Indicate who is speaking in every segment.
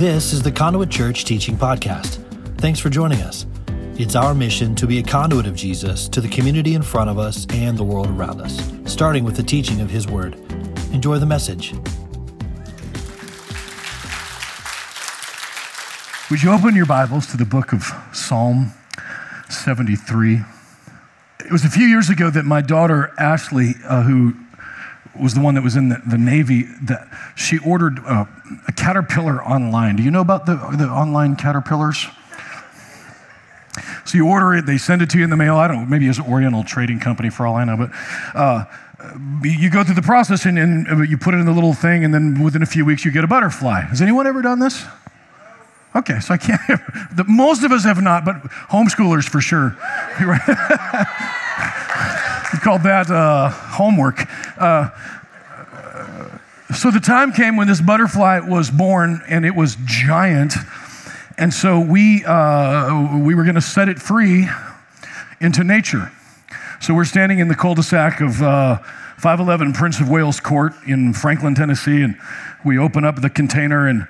Speaker 1: This is the Conduit Church Teaching Podcast. Thanks for joining us. It's our mission to be a conduit of Jesus to the community in front of us and the world around us, starting with the teaching of His Word. Enjoy the message.
Speaker 2: Would you open your Bibles to the book of Psalm 73? It was a few years ago that my daughter Ashley, uh, who was the one that was in the, the Navy, that she ordered uh, a caterpillar online. Do you know about the, the online caterpillars? So you order it, they send it to you in the mail. I don't know, maybe it's an Oriental trading company for all I know, but uh, you go through the process and, and you put it in the little thing, and then within a few weeks you get a butterfly. Has anyone ever done this? Okay, so I can't. The, most of us have not, but homeschoolers for sure. we called that uh, homework. Uh, so the time came when this butterfly was born, and it was giant, and so we uh, we were going to set it free into nature. So we're standing in the cul-de-sac of 511 uh, Prince of Wales Court in Franklin, Tennessee, and we open up the container and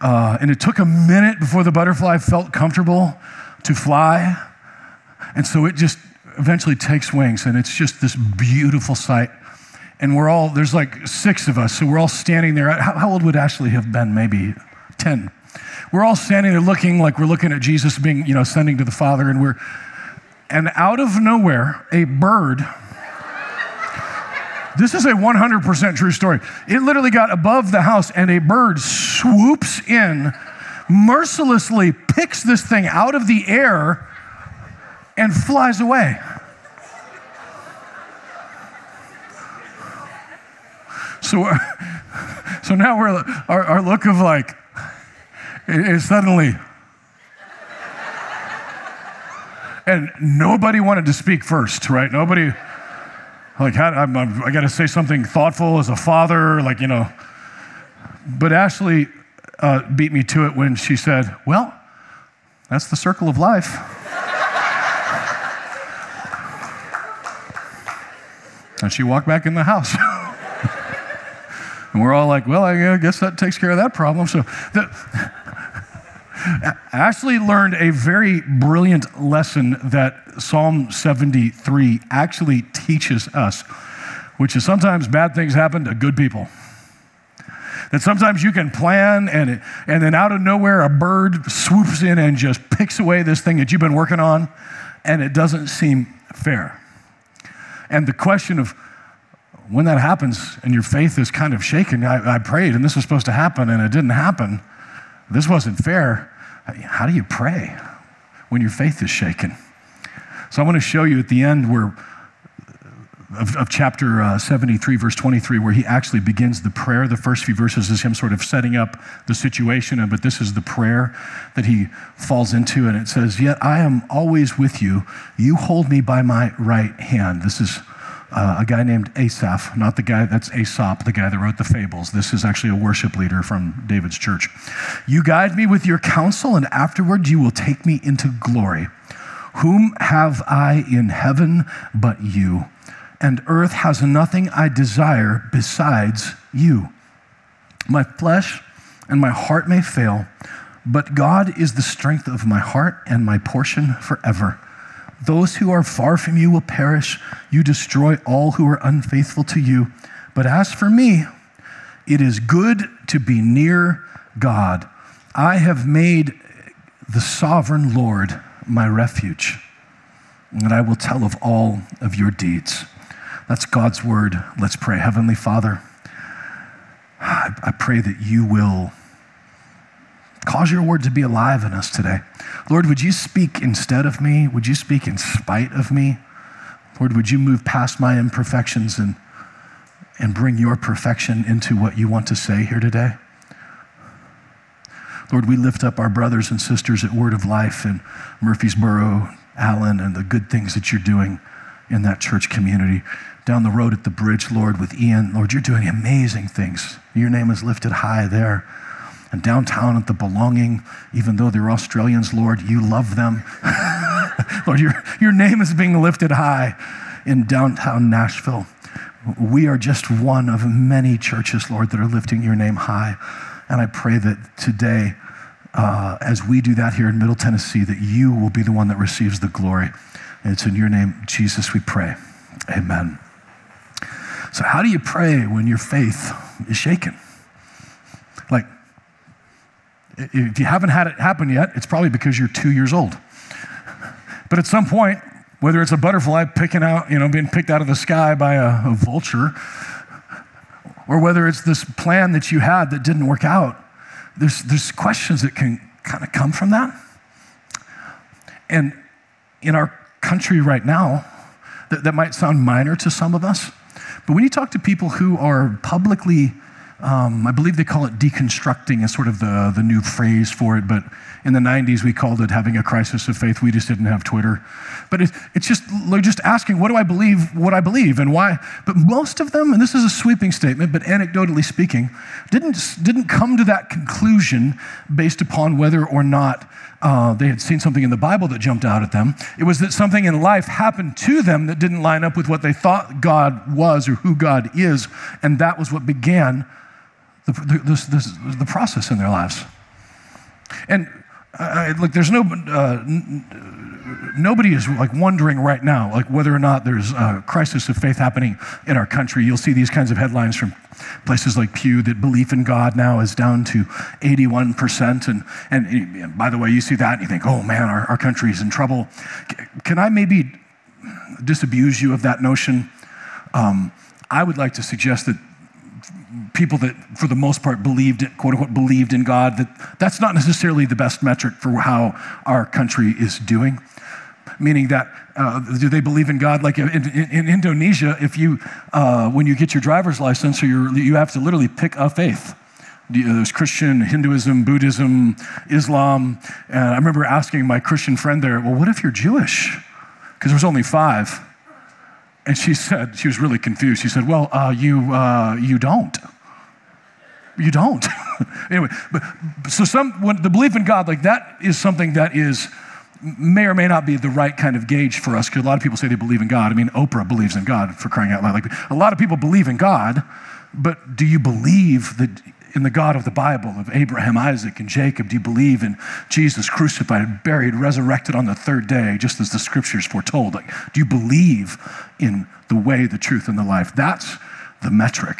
Speaker 2: uh, and it took a minute before the butterfly felt comfortable to fly. And so it just eventually takes wings, and it's just this beautiful sight. And we're all, there's like six of us, so we're all standing there. How, how old would Ashley have been? Maybe 10. We're all standing there looking like we're looking at Jesus being, you know, sending to the Father, and we're, and out of nowhere, a bird this is a 100% true story. It literally got above the house, and a bird swoops in, mercilessly picks this thing out of the air, and flies away. So, so now we're, our, our look of like, is suddenly, and nobody wanted to speak first, right? Nobody like, I'm, I'm, I got to say something thoughtful as a father, like, you know. But Ashley uh, beat me to it when she said, Well, that's the circle of life. And she walked back in the house. and we're all like, Well, I guess that takes care of that problem. So, the, Ashley learned a very brilliant lesson that Psalm 73 actually teaches us, which is sometimes bad things happen to good people. That sometimes you can plan and, and then out of nowhere a bird swoops in and just picks away this thing that you've been working on, and it doesn't seem fair. And the question of when that happens and your faith is kind of shaken, I, I prayed and this was supposed to happen and it didn't happen. This wasn't fair. How do you pray when your faith is shaken? So I want to show you at the end where of, of, chapter uh, 73, verse 23, where he actually begins the prayer. The first few verses is him sort of setting up the situation, but this is the prayer that he falls into, and it says, Yet I am always with you. You hold me by my right hand. This is uh, a guy named Asaph, not the guy that's Aesop, the guy that wrote the fables. This is actually a worship leader from David's church. You guide me with your counsel, and afterward you will take me into glory. Whom have I in heaven but you? And earth has nothing I desire besides you. My flesh and my heart may fail, but God is the strength of my heart and my portion forever. Those who are far from you will perish. You destroy all who are unfaithful to you. But as for me, it is good to be near God. I have made the sovereign Lord my refuge, and I will tell of all of your deeds. That's God's word. Let's pray. Heavenly Father, I pray that you will Cause your word to be alive in us today. Lord, would you speak instead of me? Would you speak in spite of me? Lord, would you move past my imperfections and, and bring your perfection into what you want to say here today? Lord, we lift up our brothers and sisters at Word of Life in Murfreesboro, Allen, and the good things that you're doing in that church community. Down the road at the bridge, Lord, with Ian, Lord, you're doing amazing things. Your name is lifted high there and downtown at the belonging, even though they're Australians, Lord, you love them. Lord, your, your name is being lifted high in downtown Nashville. We are just one of many churches, Lord, that are lifting your name high. And I pray that today uh, as we do that here in Middle Tennessee, that you will be the one that receives the glory. And it's in your name, Jesus, we pray. Amen. So, how do you pray when your faith is shaken? Like, if you haven't had it happen yet, it's probably because you're two years old. But at some point, whether it's a butterfly picking out, you know, being picked out of the sky by a, a vulture, or whether it's this plan that you had that didn't work out, there's, there's questions that can kind of come from that. And in our country right now, that, that might sound minor to some of us, but when you talk to people who are publicly um, I believe they call it deconstructing is sort of the, the new phrase for it, but in the 90s we called it having a crisis of faith. We just didn't have Twitter. But it, it's just, they're just asking, what do I believe, what I believe, and why? But most of them, and this is a sweeping statement, but anecdotally speaking, didn't, didn't come to that conclusion based upon whether or not uh, they had seen something in the Bible that jumped out at them. It was that something in life happened to them that didn't line up with what they thought God was or who God is, and that was what began the, the, the process in their lives. And uh, look, there's no, uh, nobody is like wondering right now, like whether or not there's a crisis of faith happening in our country. You'll see these kinds of headlines from places like Pew that belief in God now is down to 81%. And, and, and by the way, you see that and you think, oh man, our, our country is in trouble. Can I maybe disabuse you of that notion? Um, I would like to suggest that people that, for the most part, believed, it, quote unquote, believed in God, that that's not necessarily the best metric for how our country is doing. Meaning that, uh, do they believe in God? Like in, in, in Indonesia, if you, uh, when you get your driver's license, or you have to literally pick a faith. There's Christian, Hinduism, Buddhism, Islam. And I remember asking my Christian friend there, well, what if you're Jewish? Because there was only five. And she said, she was really confused. She said, Well, uh, you, uh, you don't. You don't. anyway, but so some, when the belief in God, like that is something that is, may or may not be the right kind of gauge for us because a lot of people say they believe in God. I mean, Oprah believes in God for crying out loud. Like a lot of people believe in God, but do you believe that in the God of the Bible, of Abraham, Isaac, and Jacob? Do you believe in Jesus crucified, buried, resurrected on the third day, just as the scriptures foretold? Like, do you believe in the way, the truth, and the life? That's the metric.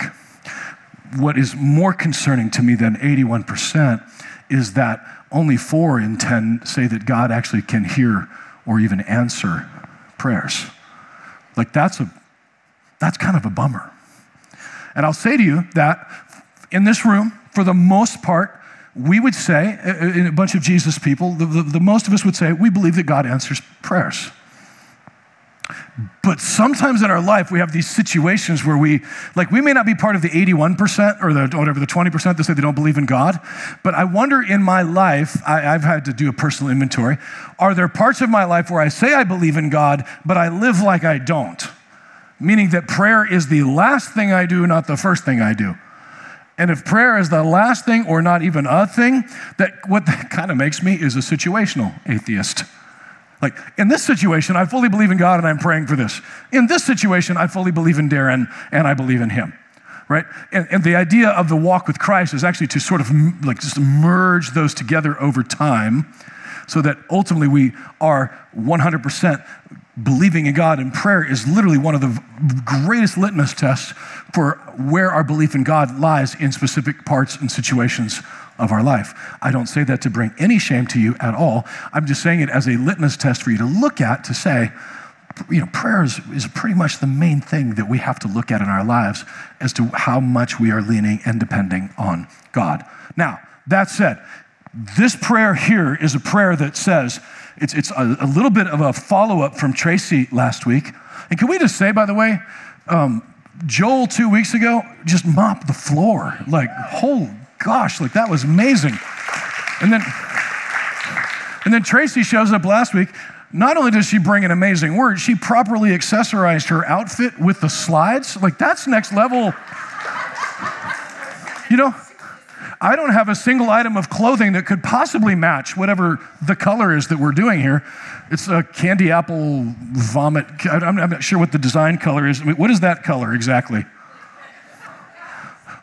Speaker 2: What is more concerning to me than 81% is that only four in 10 say that God actually can hear or even answer prayers. Like, that's a that's kind of a bummer. And I'll say to you that in this room, for the most part, we would say, in a bunch of Jesus people, the, the, the, most of us would say, we believe that God answers prayers. But sometimes in our life, we have these situations where we, like, we may not be part of the 81% or the, whatever, the 20% that say they don't believe in God. But I wonder in my life, I, I've had to do a personal inventory. Are there parts of my life where I say I believe in God, but I live like I don't? Meaning that prayer is the last thing I do, not the first thing I do. And if prayer is the last thing or not even a thing, that what that kind of makes me is a situational atheist. Like in this situation, I fully believe in God and I'm praying for this. In this situation, I fully believe in Darren and I believe in him. Right? And, and the idea of the walk with Christ is actually to sort of like just merge those together over time so that ultimately we are 100% believing in God and prayer is literally one of the greatest litmus tests for where our belief in God lies in specific parts and situations of our life. I don't say that to bring any shame to you at all. I'm just saying it as a litmus test for you to look at to say, you know, prayer is, is pretty much the main thing that we have to look at in our lives as to how much we are leaning and depending on God. Now, that said, this prayer here is a prayer that says, it's, it's a, a little bit of a follow up from Tracy last week. And can we just say, by the way, um, Joel two weeks ago just mopped the floor. Like, oh gosh, like that was amazing. And then, and then Tracy shows up last week. Not only does she bring an amazing word, she properly accessorized her outfit with the slides. Like, that's next level. You know, I don't have a single item of clothing that could possibly match whatever the color is that we're doing here. It's a candy apple vomit. I'm not sure what the design color is. I mean, what is that color exactly?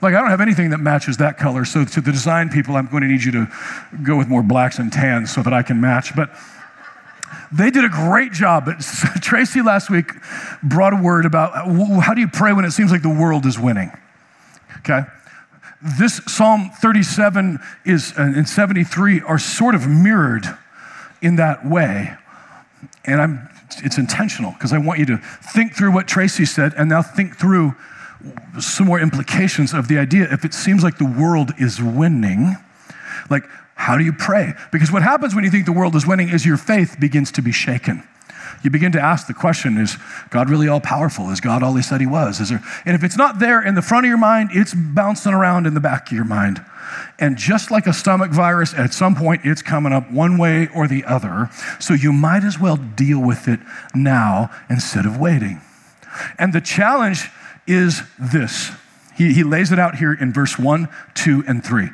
Speaker 2: Like, I don't have anything that matches that color. So, to the design people, I'm going to need you to go with more blacks and tans so that I can match. But they did a great job. But Tracy last week brought a word about how do you pray when it seems like the world is winning? Okay? This Psalm 37 is, uh, and 73 are sort of mirrored in that way. And I'm, it's intentional because I want you to think through what Tracy said and now think through some more implications of the idea. If it seems like the world is winning, like, how do you pray? Because what happens when you think the world is winning is your faith begins to be shaken. You begin to ask the question Is God really all powerful? Is God all he said he was? Is there, and if it's not there in the front of your mind, it's bouncing around in the back of your mind. And just like a stomach virus, at some point it's coming up one way or the other. So you might as well deal with it now instead of waiting. And the challenge is this he, he lays it out here in verse 1, 2, and 3.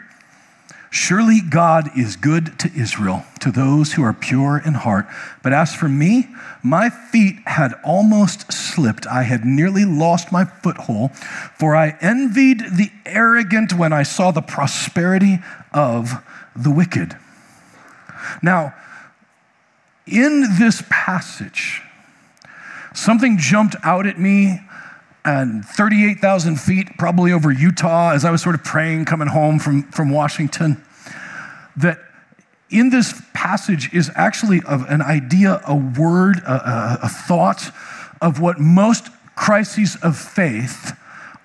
Speaker 2: Surely God is good to Israel, to those who are pure in heart. But as for me, my feet had almost slipped. I had nearly lost my foothold, for I envied the arrogant when I saw the prosperity of the wicked. Now, in this passage, something jumped out at me and 38,000 feet, probably over Utah, as I was sort of praying coming home from, from Washington, that in this passage is actually of an idea, a word, a, a, a thought of what most crises of faith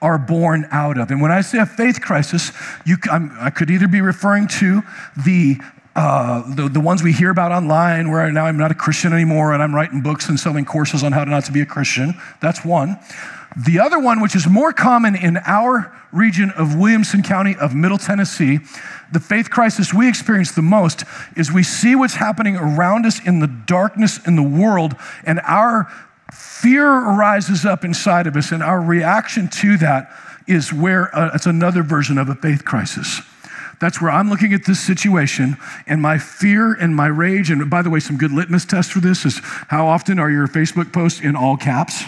Speaker 2: are born out of. And when I say a faith crisis, you, i could either be referring to the uh, the, the ones we hear about online where now I'm not a Christian anymore and I'm writing books and selling courses on how to not to be a Christian. That's one. The other one, which is more common in our region of Williamson County of Middle Tennessee, the faith crisis we experience the most is we see what's happening around us in the darkness in the world, and our fear rises up inside of us, and our reaction to that is where uh, it's another version of a faith crisis. That's where I'm looking at this situation and my fear and my rage. And by the way, some good litmus tests for this is how often are your Facebook posts in all caps?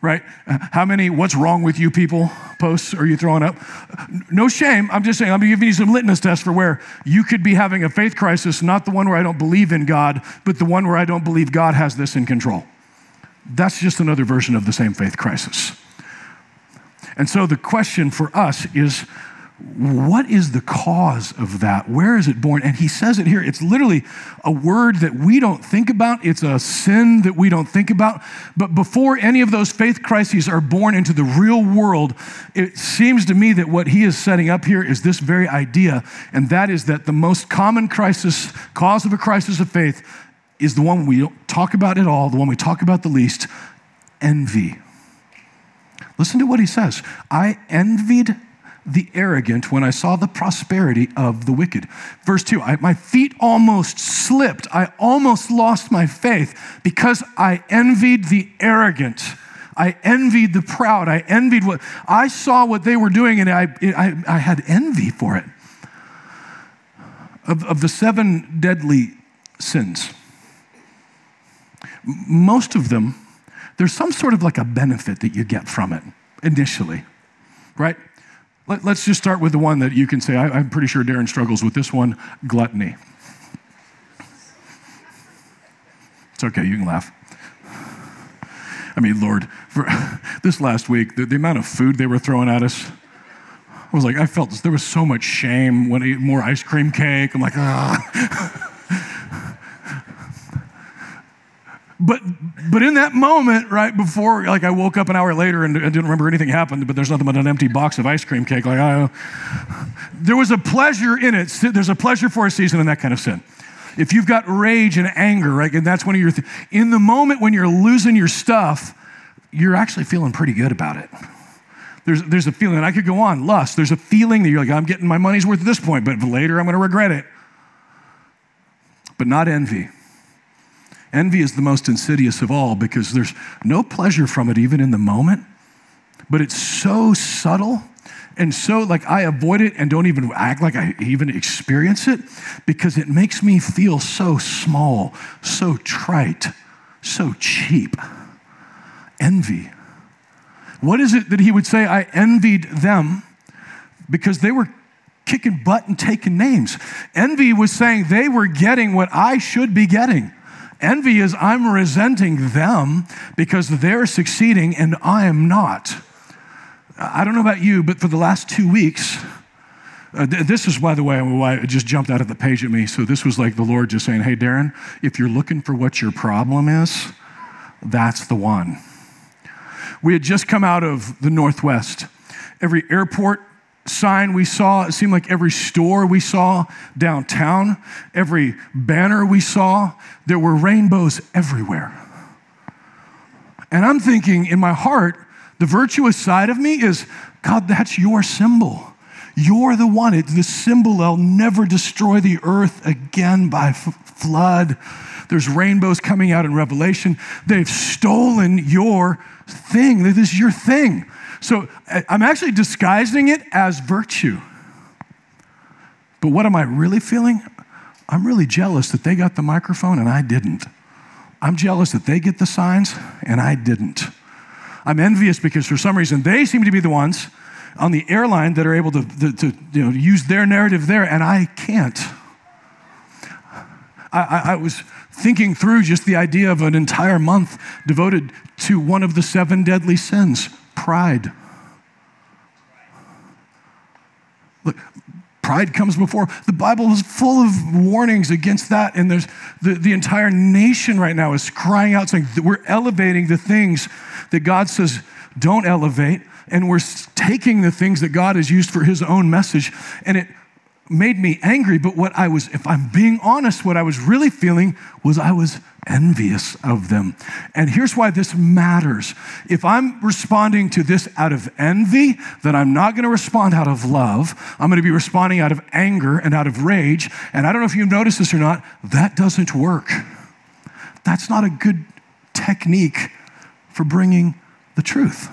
Speaker 2: Right? Uh, how many what's wrong with you people posts are you throwing up? No shame. I'm just saying, I'm giving you some litmus tests for where you could be having a faith crisis, not the one where I don't believe in God, but the one where I don't believe God has this in control. That's just another version of the same faith crisis. And so the question for us is what is the cause of that? Where is it born? And he says it here. It's literally a word that we don't think about. It's a sin that we don't think about. But before any of those faith crises are born into the real world, it seems to me that what he is setting up here is this very idea, and that is that the most common crisis, cause of a crisis of faith, is the one we don't talk about at all, the one we talk about the least envy. Listen to what he says. I envied the arrogant when I saw the prosperity of the wicked. Verse 2 I, My feet almost slipped. I almost lost my faith because I envied the arrogant. I envied the proud. I envied what I saw what they were doing, and I, I, I had envy for it. Of, of the seven deadly sins, most of them, there's some sort of like a benefit that you get from it initially, right? Let, us just start with the one that you can say, I, I'm pretty sure Darren struggles with this one gluttony. It's okay, you can laugh. I mean, Lord, for this last week, the, the, amount of food they were throwing at us, I was like, I felt this, there was so much shame when I ate more ice cream cake. I'm like, ah. But, but in that moment, right before, like I woke up an hour later and I didn't remember anything happened, but there's nothing but an empty box of ice cream cake. Like, I, there was a pleasure in it. There's a pleasure for a season in that kind of sin. If you've got rage and anger, right, and that's one of your, th- in the moment when you're losing your stuff, you're actually feeling pretty good about it. There's, there's a feeling, and I could go on, lust. There's a feeling that you're like, I'm getting my money's worth at this point, but later I'm going to regret it. But not envy Envy is the most insidious of all because there's no pleasure from it, even in the moment, but it's so subtle. And so, like, I avoid it and don't even act like I even experience it because it makes me feel so small, so trite, so cheap. Envy. What is it that he would say? I envied them because they were kicking butt and taking names. Envy was saying they were getting what I should be getting. Envy is I'm resenting them because they're succeeding and I am not. I don't know about you, but for the last two weeks, uh, th- this is, by the way, why it just jumped out of the page at me. So this was like the Lord just saying, hey, Darren, if you're looking for what your problem is, that's the one. We had just come out of the Northwest. Every airport sign we saw, it seemed like every store we saw downtown, every banner we saw, there were rainbows everywhere. And I'm thinking in my heart, the virtuous side of me is God, that's your symbol. You're the one. It's the symbol I'll never destroy the earth again by f- flood. There's rainbows coming out in Revelation. They've stolen your thing. This is your thing. So I'm actually disguising it as virtue. But what am I really feeling? I'm really jealous that they got the microphone and I didn't. I'm jealous that they get the signs and I didn't. I'm envious because for some reason they seem to be the ones on the airline that are able to, to, to you know, use their narrative there and I can't. I, I, I was thinking through just the idea of an entire month devoted to one of the seven deadly sins pride. Look, pride comes before. The Bible is full of warnings against that. And there's the, the entire nation right now is crying out saying we're elevating the things that God says don't elevate. And we're taking the things that God has used for his own message. And it made me angry, but what I was, if I'm being honest, what I was really feeling was I was envious of them. And here's why this matters. If I'm responding to this out of envy, then I'm not going to respond out of love. I'm going to be responding out of anger and out of rage. And I don't know if you've noticed this or not, that doesn't work. That's not a good technique for bringing the truth.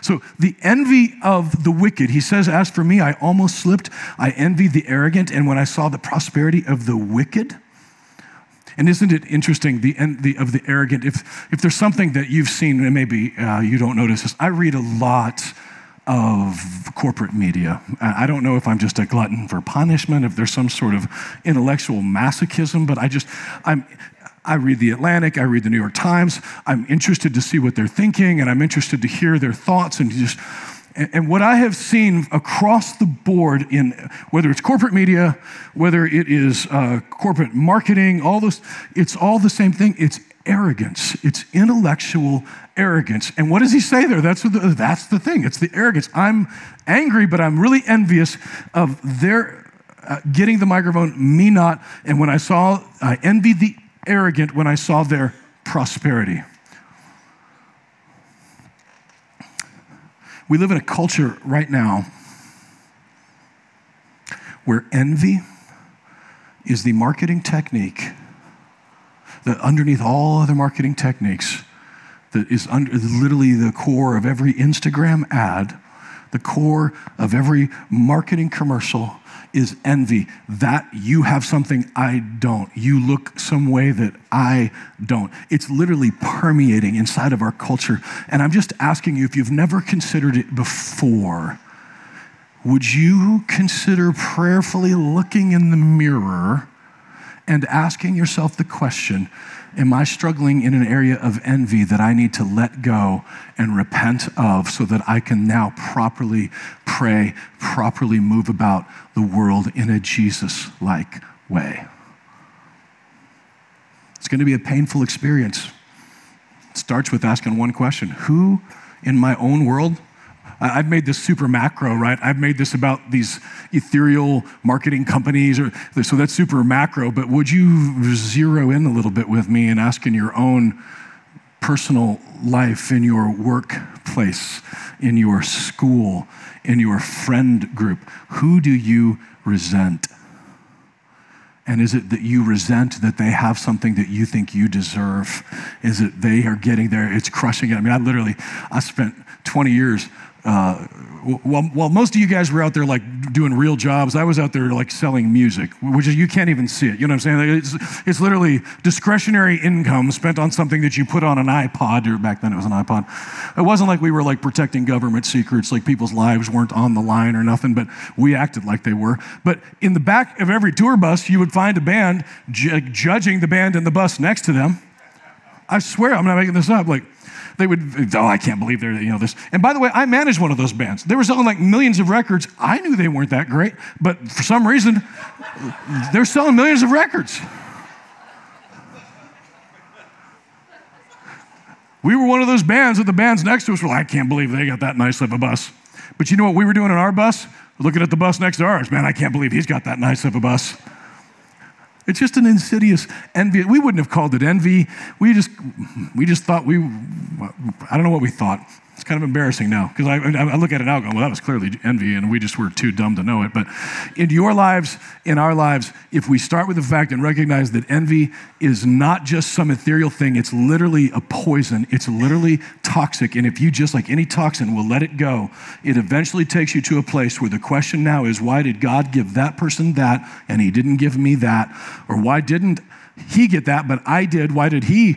Speaker 2: So, the envy of the wicked, he says, As for me, I almost slipped. I envied the arrogant, and when I saw the prosperity of the wicked, and isn't it interesting, the, the of the arrogant? If, if there's something that you've seen, and maybe uh, you don't notice this, I read a lot of corporate media. I don't know if I'm just a glutton for punishment, if there's some sort of intellectual masochism, but I just, I'm, I read The Atlantic, I read the New York Times. I'm interested to see what they're thinking, and I'm interested to hear their thoughts and just. And what I have seen across the board in whether it's corporate media, whether it is uh, corporate marketing, all those, it's all the same thing. It's arrogance. It's intellectual arrogance. And what does he say there? That's the, that's the thing. It's the arrogance. I'm angry, but I'm really envious of their uh, getting the microphone, me not. And when I saw, I envied the arrogant when I saw their prosperity. We live in a culture right now where envy is the marketing technique that underneath all other marketing techniques that is under, literally the core of every Instagram ad, the core of every marketing commercial, is envy that you have something I don't. You look some way that I don't. It's literally permeating inside of our culture. And I'm just asking you if you've never considered it before, would you consider prayerfully looking in the mirror and asking yourself the question Am I struggling in an area of envy that I need to let go and repent of so that I can now properly pray, properly move about the world in a Jesus like way? It's going to be a painful experience. It starts with asking one question Who in my own world I've made this super macro, right? I've made this about these ethereal marketing companies, or so that's super macro. But would you zero in a little bit with me and ask in your own personal life, in your workplace, in your school, in your friend group, who do you resent? And is it that you resent that they have something that you think you deserve? Is it they are getting there? It's crushing it. I mean, I literally, I spent 20 years uh, while, while most of you guys were out there like doing real jobs, I was out there like selling music, which is, you can't even see it. You know what I'm saying? It's, it's literally discretionary income spent on something that you put on an iPod, or back then it was an iPod. It wasn't like we were like protecting government secrets, like people's lives weren't on the line or nothing, but we acted like they were. But in the back of every tour bus, you would find a band ju- judging the band in the bus next to them. I swear, I'm not making this up. Like, they would, oh, I can't believe they're, you know, this. And by the way, I managed one of those bands. They were selling like millions of records. I knew they weren't that great, but for some reason, they're selling millions of records. We were one of those bands that the bands next to us were like, I can't believe they got that nice of a bus. But you know what we were doing in our bus? Looking at the bus next to ours. Man, I can't believe he's got that nice of a bus. It's just an insidious envy. We wouldn't have called it envy. We just, we just thought we, I don't know what we thought. It's kind of embarrassing now because I, I, look at it now and go, well, that was clearly envy, and we just were too dumb to know it. But in your lives, in our lives, if we start with the fact and recognize that envy is not just some ethereal thing, it's literally a poison, it's literally toxic. And if you just, like any toxin, will let it go, it eventually takes you to a place where the question now is, why did God give that person that and he didn't give me that? Or why didn't he get that, but I did. Why did he?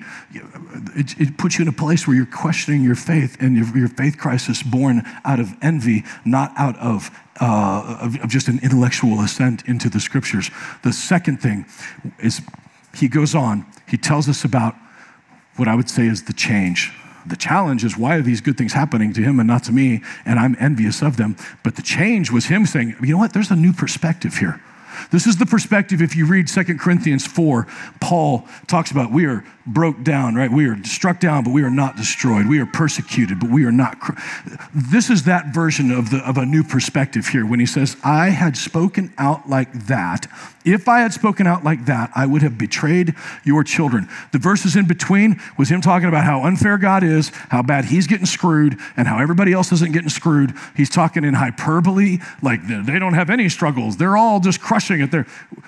Speaker 2: It, it puts you in a place where you're questioning your faith, and your, your faith crisis born out of envy, not out of, uh, of, of just an intellectual ascent into the scriptures. The second thing is he goes on, he tells us about what I would say is the change. The challenge is why are these good things happening to him and not to me? And I'm envious of them. But the change was him saying, you know what? There's a new perspective here. This is the perspective if you read 2 Corinthians 4, Paul talks about we are broke down, right? We are struck down, but we are not destroyed. We are persecuted, but we are not. Cr- this is that version of, the, of a new perspective here when he says, I had spoken out like that. If I had spoken out like that, I would have betrayed your children. The verses in between was him talking about how unfair God is, how bad he's getting screwed, and how everybody else isn't getting screwed. He's talking in hyperbole, like they don't have any struggles. They're all just crushing it. There,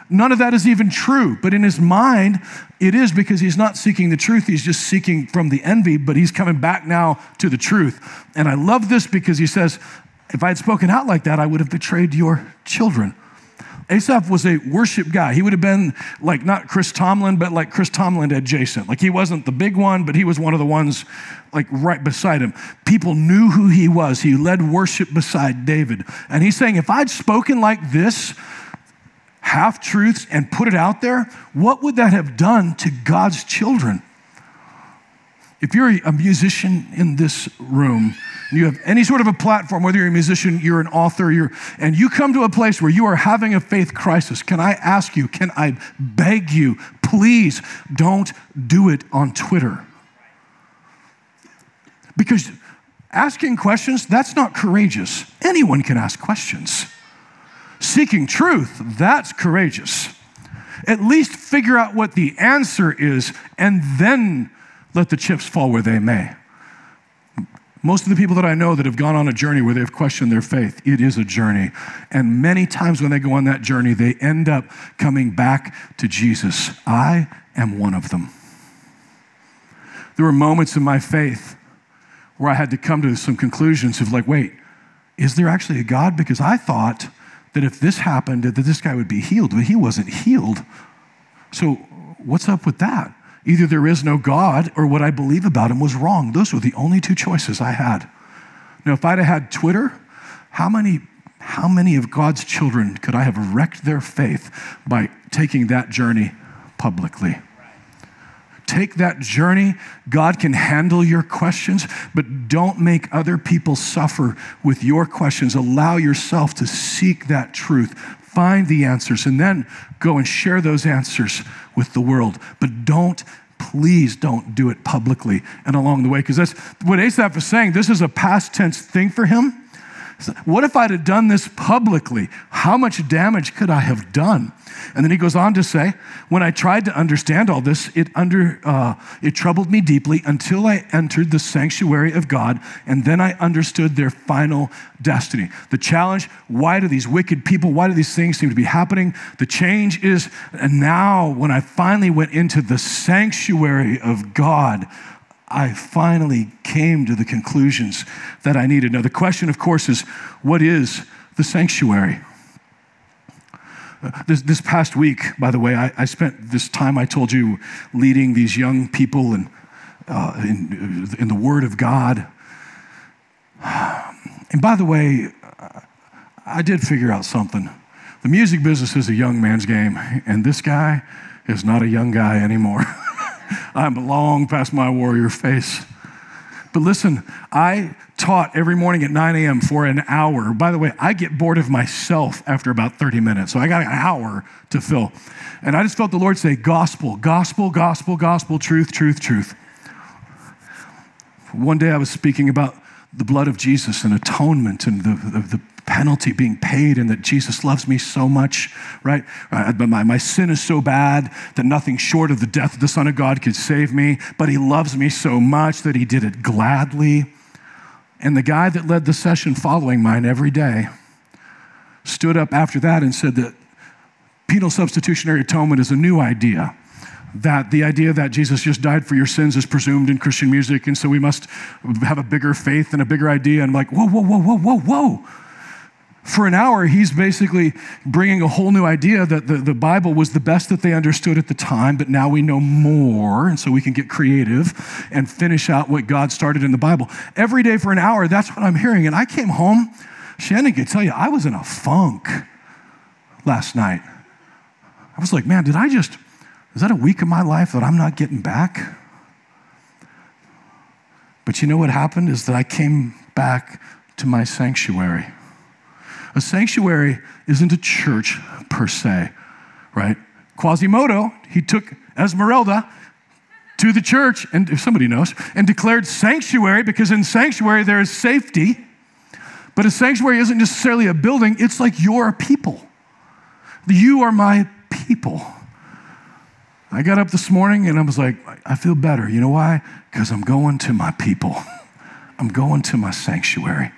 Speaker 2: none of that is even true. But in his mind, it is because he's not seeking the truth, he's just seeking from the envy, but he's coming back now to the truth. And I love this because he says, If I had spoken out like that, I would have betrayed your children. Asaph was a worship guy. He would have been like not Chris Tomlin, but like Chris Tomlin adjacent. Like he wasn't the big one, but he was one of the ones like right beside him. People knew who he was. He led worship beside David. And he's saying, if I'd spoken like this, half truths and put it out there, what would that have done to God's children? If you're a musician in this room, you have any sort of a platform, whether you're a musician, you're an author, you're, and you come to a place where you are having a faith crisis, can I ask you, can I beg you, please don't do it on Twitter? Because asking questions, that's not courageous. Anyone can ask questions. Seeking truth, that's courageous. At least figure out what the answer is and then let the chips fall where they may. Most of the people that I know that have gone on a journey where they've questioned their faith, it is a journey. And many times when they go on that journey, they end up coming back to Jesus. I am one of them. There were moments in my faith where I had to come to some conclusions of like, wait, is there actually a God? Because I thought that if this happened, that this guy would be healed, but he wasn't healed. So, what's up with that? Either there is no God or what I believe about him was wrong. Those were the only two choices I had. Now, if I'd have had Twitter, how many, how many of God's children could I have wrecked their faith by taking that journey publicly? Take that journey. God can handle your questions, but don't make other people suffer with your questions. Allow yourself to seek that truth, find the answers, and then go and share those answers with the world. But don't please don't do it publicly and along the way, because that's what Asaph is saying. This is a past tense thing for him. What if I'd have done this publicly? How much damage could I have done? And then he goes on to say, when I tried to understand all this, it, under, uh, it troubled me deeply until I entered the sanctuary of God, and then I understood their final destiny. The challenge why do these wicked people, why do these things seem to be happening? The change is, and now when I finally went into the sanctuary of God, I finally came to the conclusions that I needed. Now, the question, of course, is what is the sanctuary? This, this past week, by the way, I, I, spent this time I told you leading these young people uh, in, in the Word of God. And by the way, I did figure out something. The music business is a young man's game, and this guy is not a young guy anymore. I'm long past my warrior face. But listen, I taught every morning at 9 a.m. for an hour. By the way, I get bored of myself after about 30 minutes, so I got an hour to fill. And I just felt the Lord say, Gospel, gospel, gospel, gospel, truth, truth, truth. One day I was speaking about the blood of Jesus and atonement and the, the, the penalty being paid and that Jesus loves me so much, right? Uh, but my, my sin is so bad that nothing short of the death of the Son of God could save me, but he loves me so much that he did it gladly. And the guy that led the session following mine every day stood up after that and said that penal substitutionary atonement is a new idea that the idea that Jesus just died for your sins is presumed in Christian music, and so we must have a bigger faith and a bigger idea. And I'm like, whoa, whoa, whoa, whoa, whoa, whoa for an hour, he's basically bringing a whole new idea that the, the Bible was the best that they understood at the time, but now we know more, and so we can get creative and finish out what God started in the Bible. Every day for an hour, that's what I'm hearing. And I came home, Shannon could tell you, I was in a funk last night. I was like, man, did I just, is that a week of my life that I'm not getting back? But you know what happened is that I came back to my sanctuary. A sanctuary isn't a church per se, right? Quasimodo, he took Esmeralda to the church, and if somebody knows, and declared sanctuary because in sanctuary there is safety. But a sanctuary isn't necessarily a building, it's like your people. You are my people. I got up this morning and I was like, I feel better. You know why? Because I'm going to my people. I'm going to my sanctuary.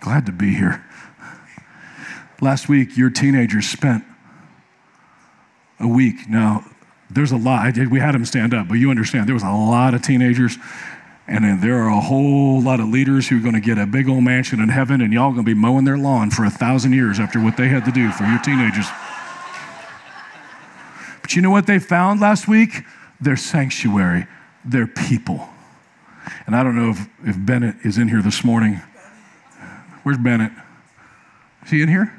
Speaker 2: Glad to be here. Last week, your teenagers spent a week. Now, there's a lot. We had them stand up, but you understand there was a lot of teenagers, and then there are a whole lot of leaders who are going to get a big old mansion in heaven, and y'all going to be mowing their lawn for a thousand years after what they had to do for your teenagers. But you know what they found last week? Their sanctuary, their people. And I don't know if, if Bennett is in here this morning. Where's Bennett? Is he in here?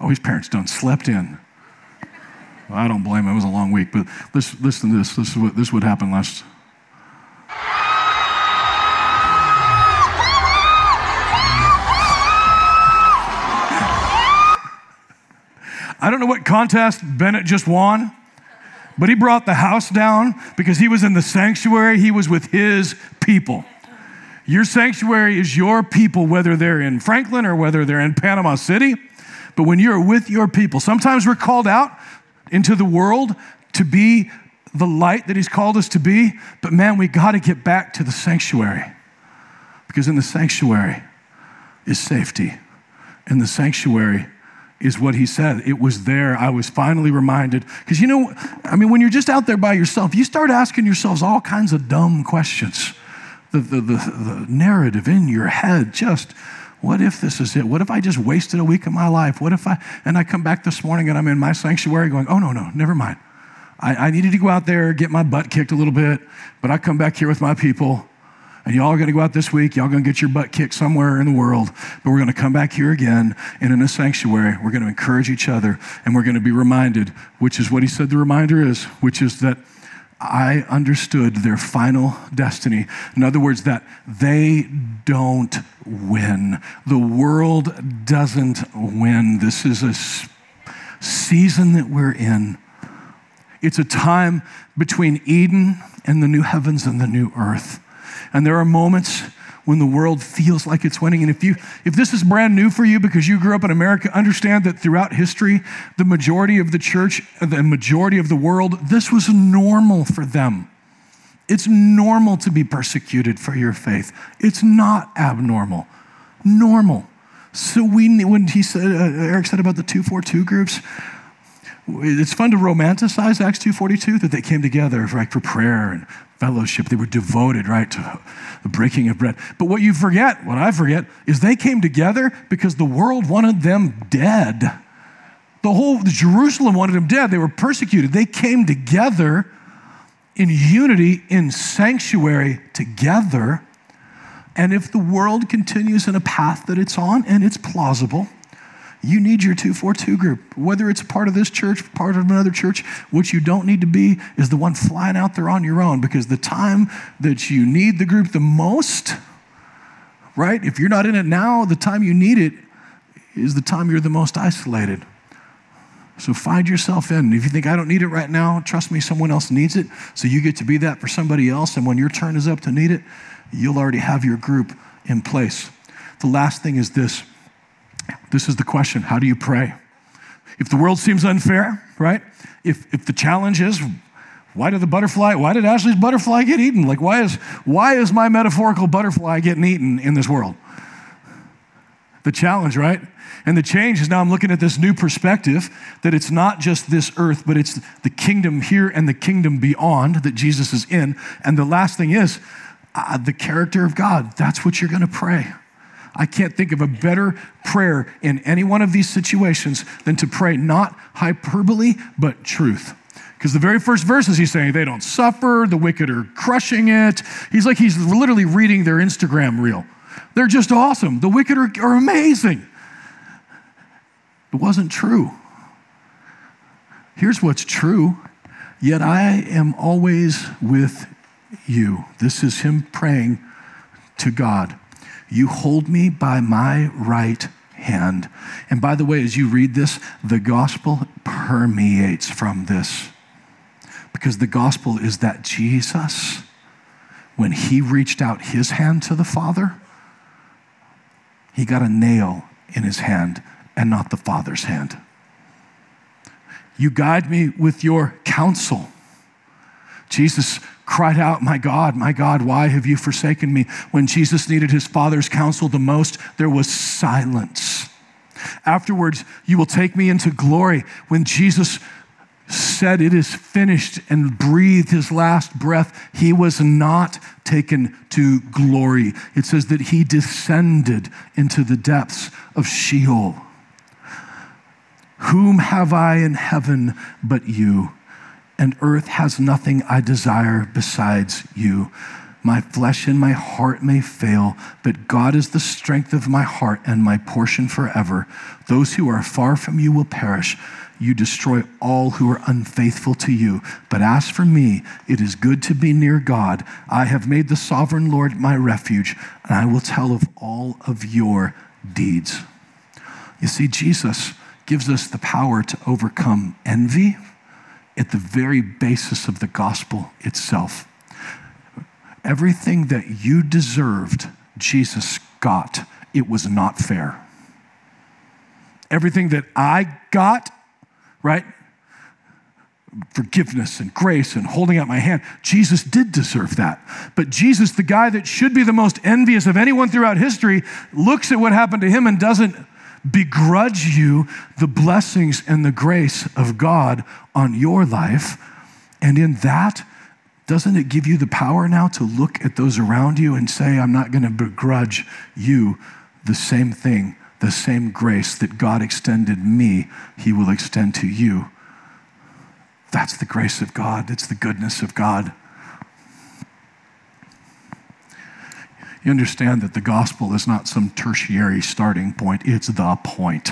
Speaker 2: Oh, his parents done slept in. Well, I don't blame him. It was a long week. But listen, listen to this. This is what, this would happen last. I don't know what contest Bennett just won, but he brought the house down because he was in the sanctuary. He was with his people. Your sanctuary is your people, whether they're in Franklin or whether they're in Panama City. But when you're with your people, sometimes we're called out into the world to be the light that He's called us to be. But man, we got to get back to the sanctuary because in the sanctuary is safety. In the sanctuary is what he said. It was there. I was finally reminded. Because you know, I mean, when you're just out there by yourself, you start asking yourselves all kinds of dumb questions. The, the, the, the narrative in your head just what if this is it? What if I just wasted a week of my life? What if I, and I come back this morning and I'm in my sanctuary going, oh, no, no, never mind. I, I needed to go out there, get my butt kicked a little bit, but I come back here with my people. And y'all are going to go out this week. Y'all going to get your butt kicked somewhere in the world. But we're going to come back here again. And in a sanctuary, we're going to encourage each other. And we're going to be reminded, which is what he said the reminder is, which is that I understood their final destiny. In other words, that they don't win. The world doesn't win. This is a season that we're in. It's a time between Eden and the new heavens and the new earth. And there are moments when the world feels like it's winning. And if you if this is brand new for you because you grew up in America, understand that throughout history, the majority of the church, the majority of the world, this was normal for them. It's normal to be persecuted for your faith. It's not abnormal. Normal. So we when he said uh, Eric said about the 242 groups, it's fun to romanticize Acts 2.42, that they came together right, for prayer and fellowship. They were devoted, right, to the breaking of bread. But what you forget, what I forget, is they came together because the world wanted them dead. The whole Jerusalem wanted them dead. They were persecuted. They came together in unity, in sanctuary together. And if the world continues in a path that it's on, and it's plausible, you need your 242 group. Whether it's part of this church, part of another church, what you don't need to be is the one flying out there on your own because the time that you need the group the most, right? If you're not in it now, the time you need it is the time you're the most isolated. So find yourself in. If you think I don't need it right now, trust me, someone else needs it. So you get to be that for somebody else. And when your turn is up to need it, you'll already have your group in place. The last thing is this this is the question How do you pray? If the world seems unfair, right? If, if the challenge is, why did the butterfly, why did Ashley's butterfly get eaten? Like, why is, why is my metaphorical butterfly getting eaten in this world? The challenge, right? And the change is now I'm looking at this new perspective that it's not just this earth, but it's the kingdom here and the kingdom beyond that Jesus is in. And the last thing is uh, the character of God. That's what you're going to pray. I can't think of a better prayer in any one of these situations than to pray not hyperbole, but truth. Because the very first verses he's saying they don't suffer, the wicked are crushing it. He's like he's literally reading their Instagram reel. They're just awesome. The wicked are, are amazing. It wasn't true. Here's what's true. Yet I am always with you. This is him praying to God. You hold me by my right hand. And by the way, as you read this, the gospel permeates from this. Because the gospel is that Jesus, when he reached out his hand to the Father, he got a nail in his hand and not the Father's hand. You guide me with your counsel. Jesus cried out, My God, my God, why have you forsaken me? When Jesus needed his Father's counsel the most, there was silence. Afterwards, you will take me into glory. When Jesus said, It is finished, and breathed his last breath, he was not taken to glory. It says that he descended into the depths of Sheol. Whom have I in heaven but you? And earth has nothing I desire besides you. My flesh and my heart may fail, but God is the strength of my heart and my portion forever. Those who are far from you will perish. You destroy all who are unfaithful to you. But as for me, it is good to be near God. I have made the sovereign Lord my refuge, and I will tell of all of your deeds. You see, Jesus gives us the power to overcome envy at the very basis of the gospel itself. Everything that you deserved, Jesus got. It was not fair. Everything that I got, right? Forgiveness and grace and holding out my hand. Jesus did deserve that. But Jesus, the guy that should be the most envious of anyone throughout history, looks at what happened to him and doesn't begrudge you the blessings and the grace of God on your life. And in that, doesn't it give you the power now to look at those around you and say, I'm not going to begrudge you the same thing, the same grace that God extended me, He will extend to you? That's the grace of God, it's the goodness of God. You understand that the gospel is not some tertiary starting point, it's the point.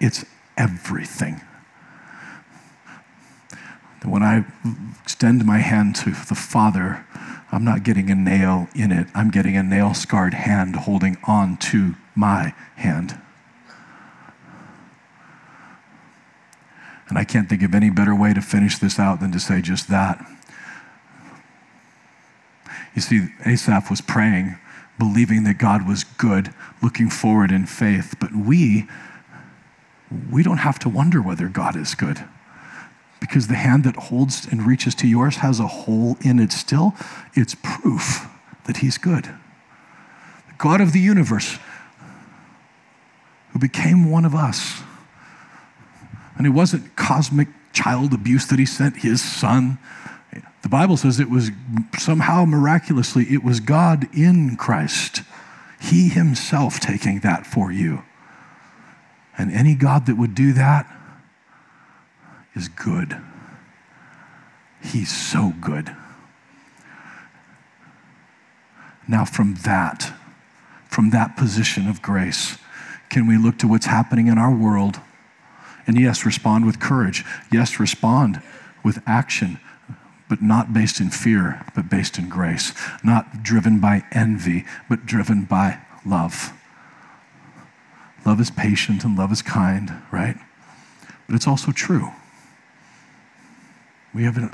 Speaker 2: It's everything. When I extend my hand to the Father, I'm not getting a nail in it. I'm getting a nail scarred hand holding on to my hand. And I can't think of any better way to finish this out than to say just that. You see, Asaph was praying, believing that God was good, looking forward in faith. But we, we don't have to wonder whether God is good because the hand that holds and reaches to yours has a hole in it still. It's proof that He's good. The God of the universe, who became one of us And it wasn't cosmic child abuse that he sent his son. The Bible says it was somehow miraculously, it was God in Christ, He Himself taking that for you. And any God that would do that is good. He's so good. Now, from that, from that position of grace, can we look to what's happening in our world? And yes, respond with courage. Yes, respond with action, but not based in fear, but based in grace. Not driven by envy, but driven by love. Love is patient and love is kind, right? But it's also true. We have a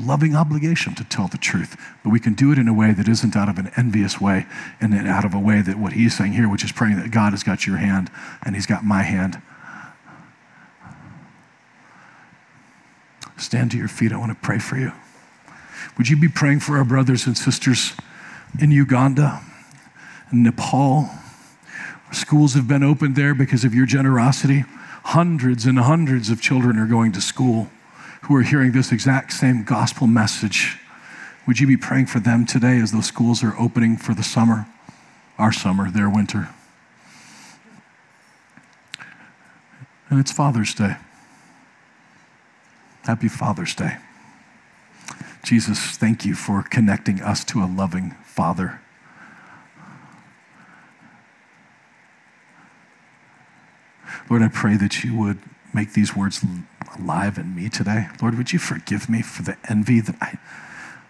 Speaker 2: loving obligation to tell the truth, but we can do it in a way that isn't out of an envious way and out of a way that what he's saying here, which is praying that God has got your hand and he's got my hand. Stand to your feet. I want to pray for you. Would you be praying for our brothers and sisters in Uganda, in Nepal? Schools have been opened there because of your generosity. Hundreds and hundreds of children are going to school who are hearing this exact same gospel message. Would you be praying for them today as those schools are opening for the summer? Our summer, their winter. And it's Father's Day. Happy Father's Day. Jesus, thank you for connecting us to a loving Father. Lord, I pray that you would make these words alive in me today. Lord, would you forgive me for the envy that I,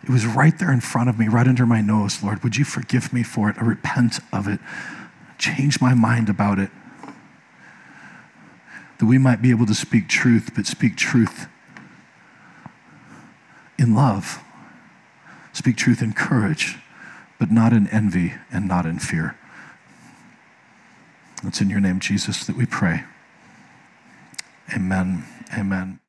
Speaker 2: it was right there in front of me, right under my nose. Lord, would you forgive me for it? I repent of it. Change my mind about it. That we might be able to speak truth, but speak truth in love. Speak truth in courage, but not in envy and not in fear. It's in your name, Jesus, that we pray. Amen. Amen.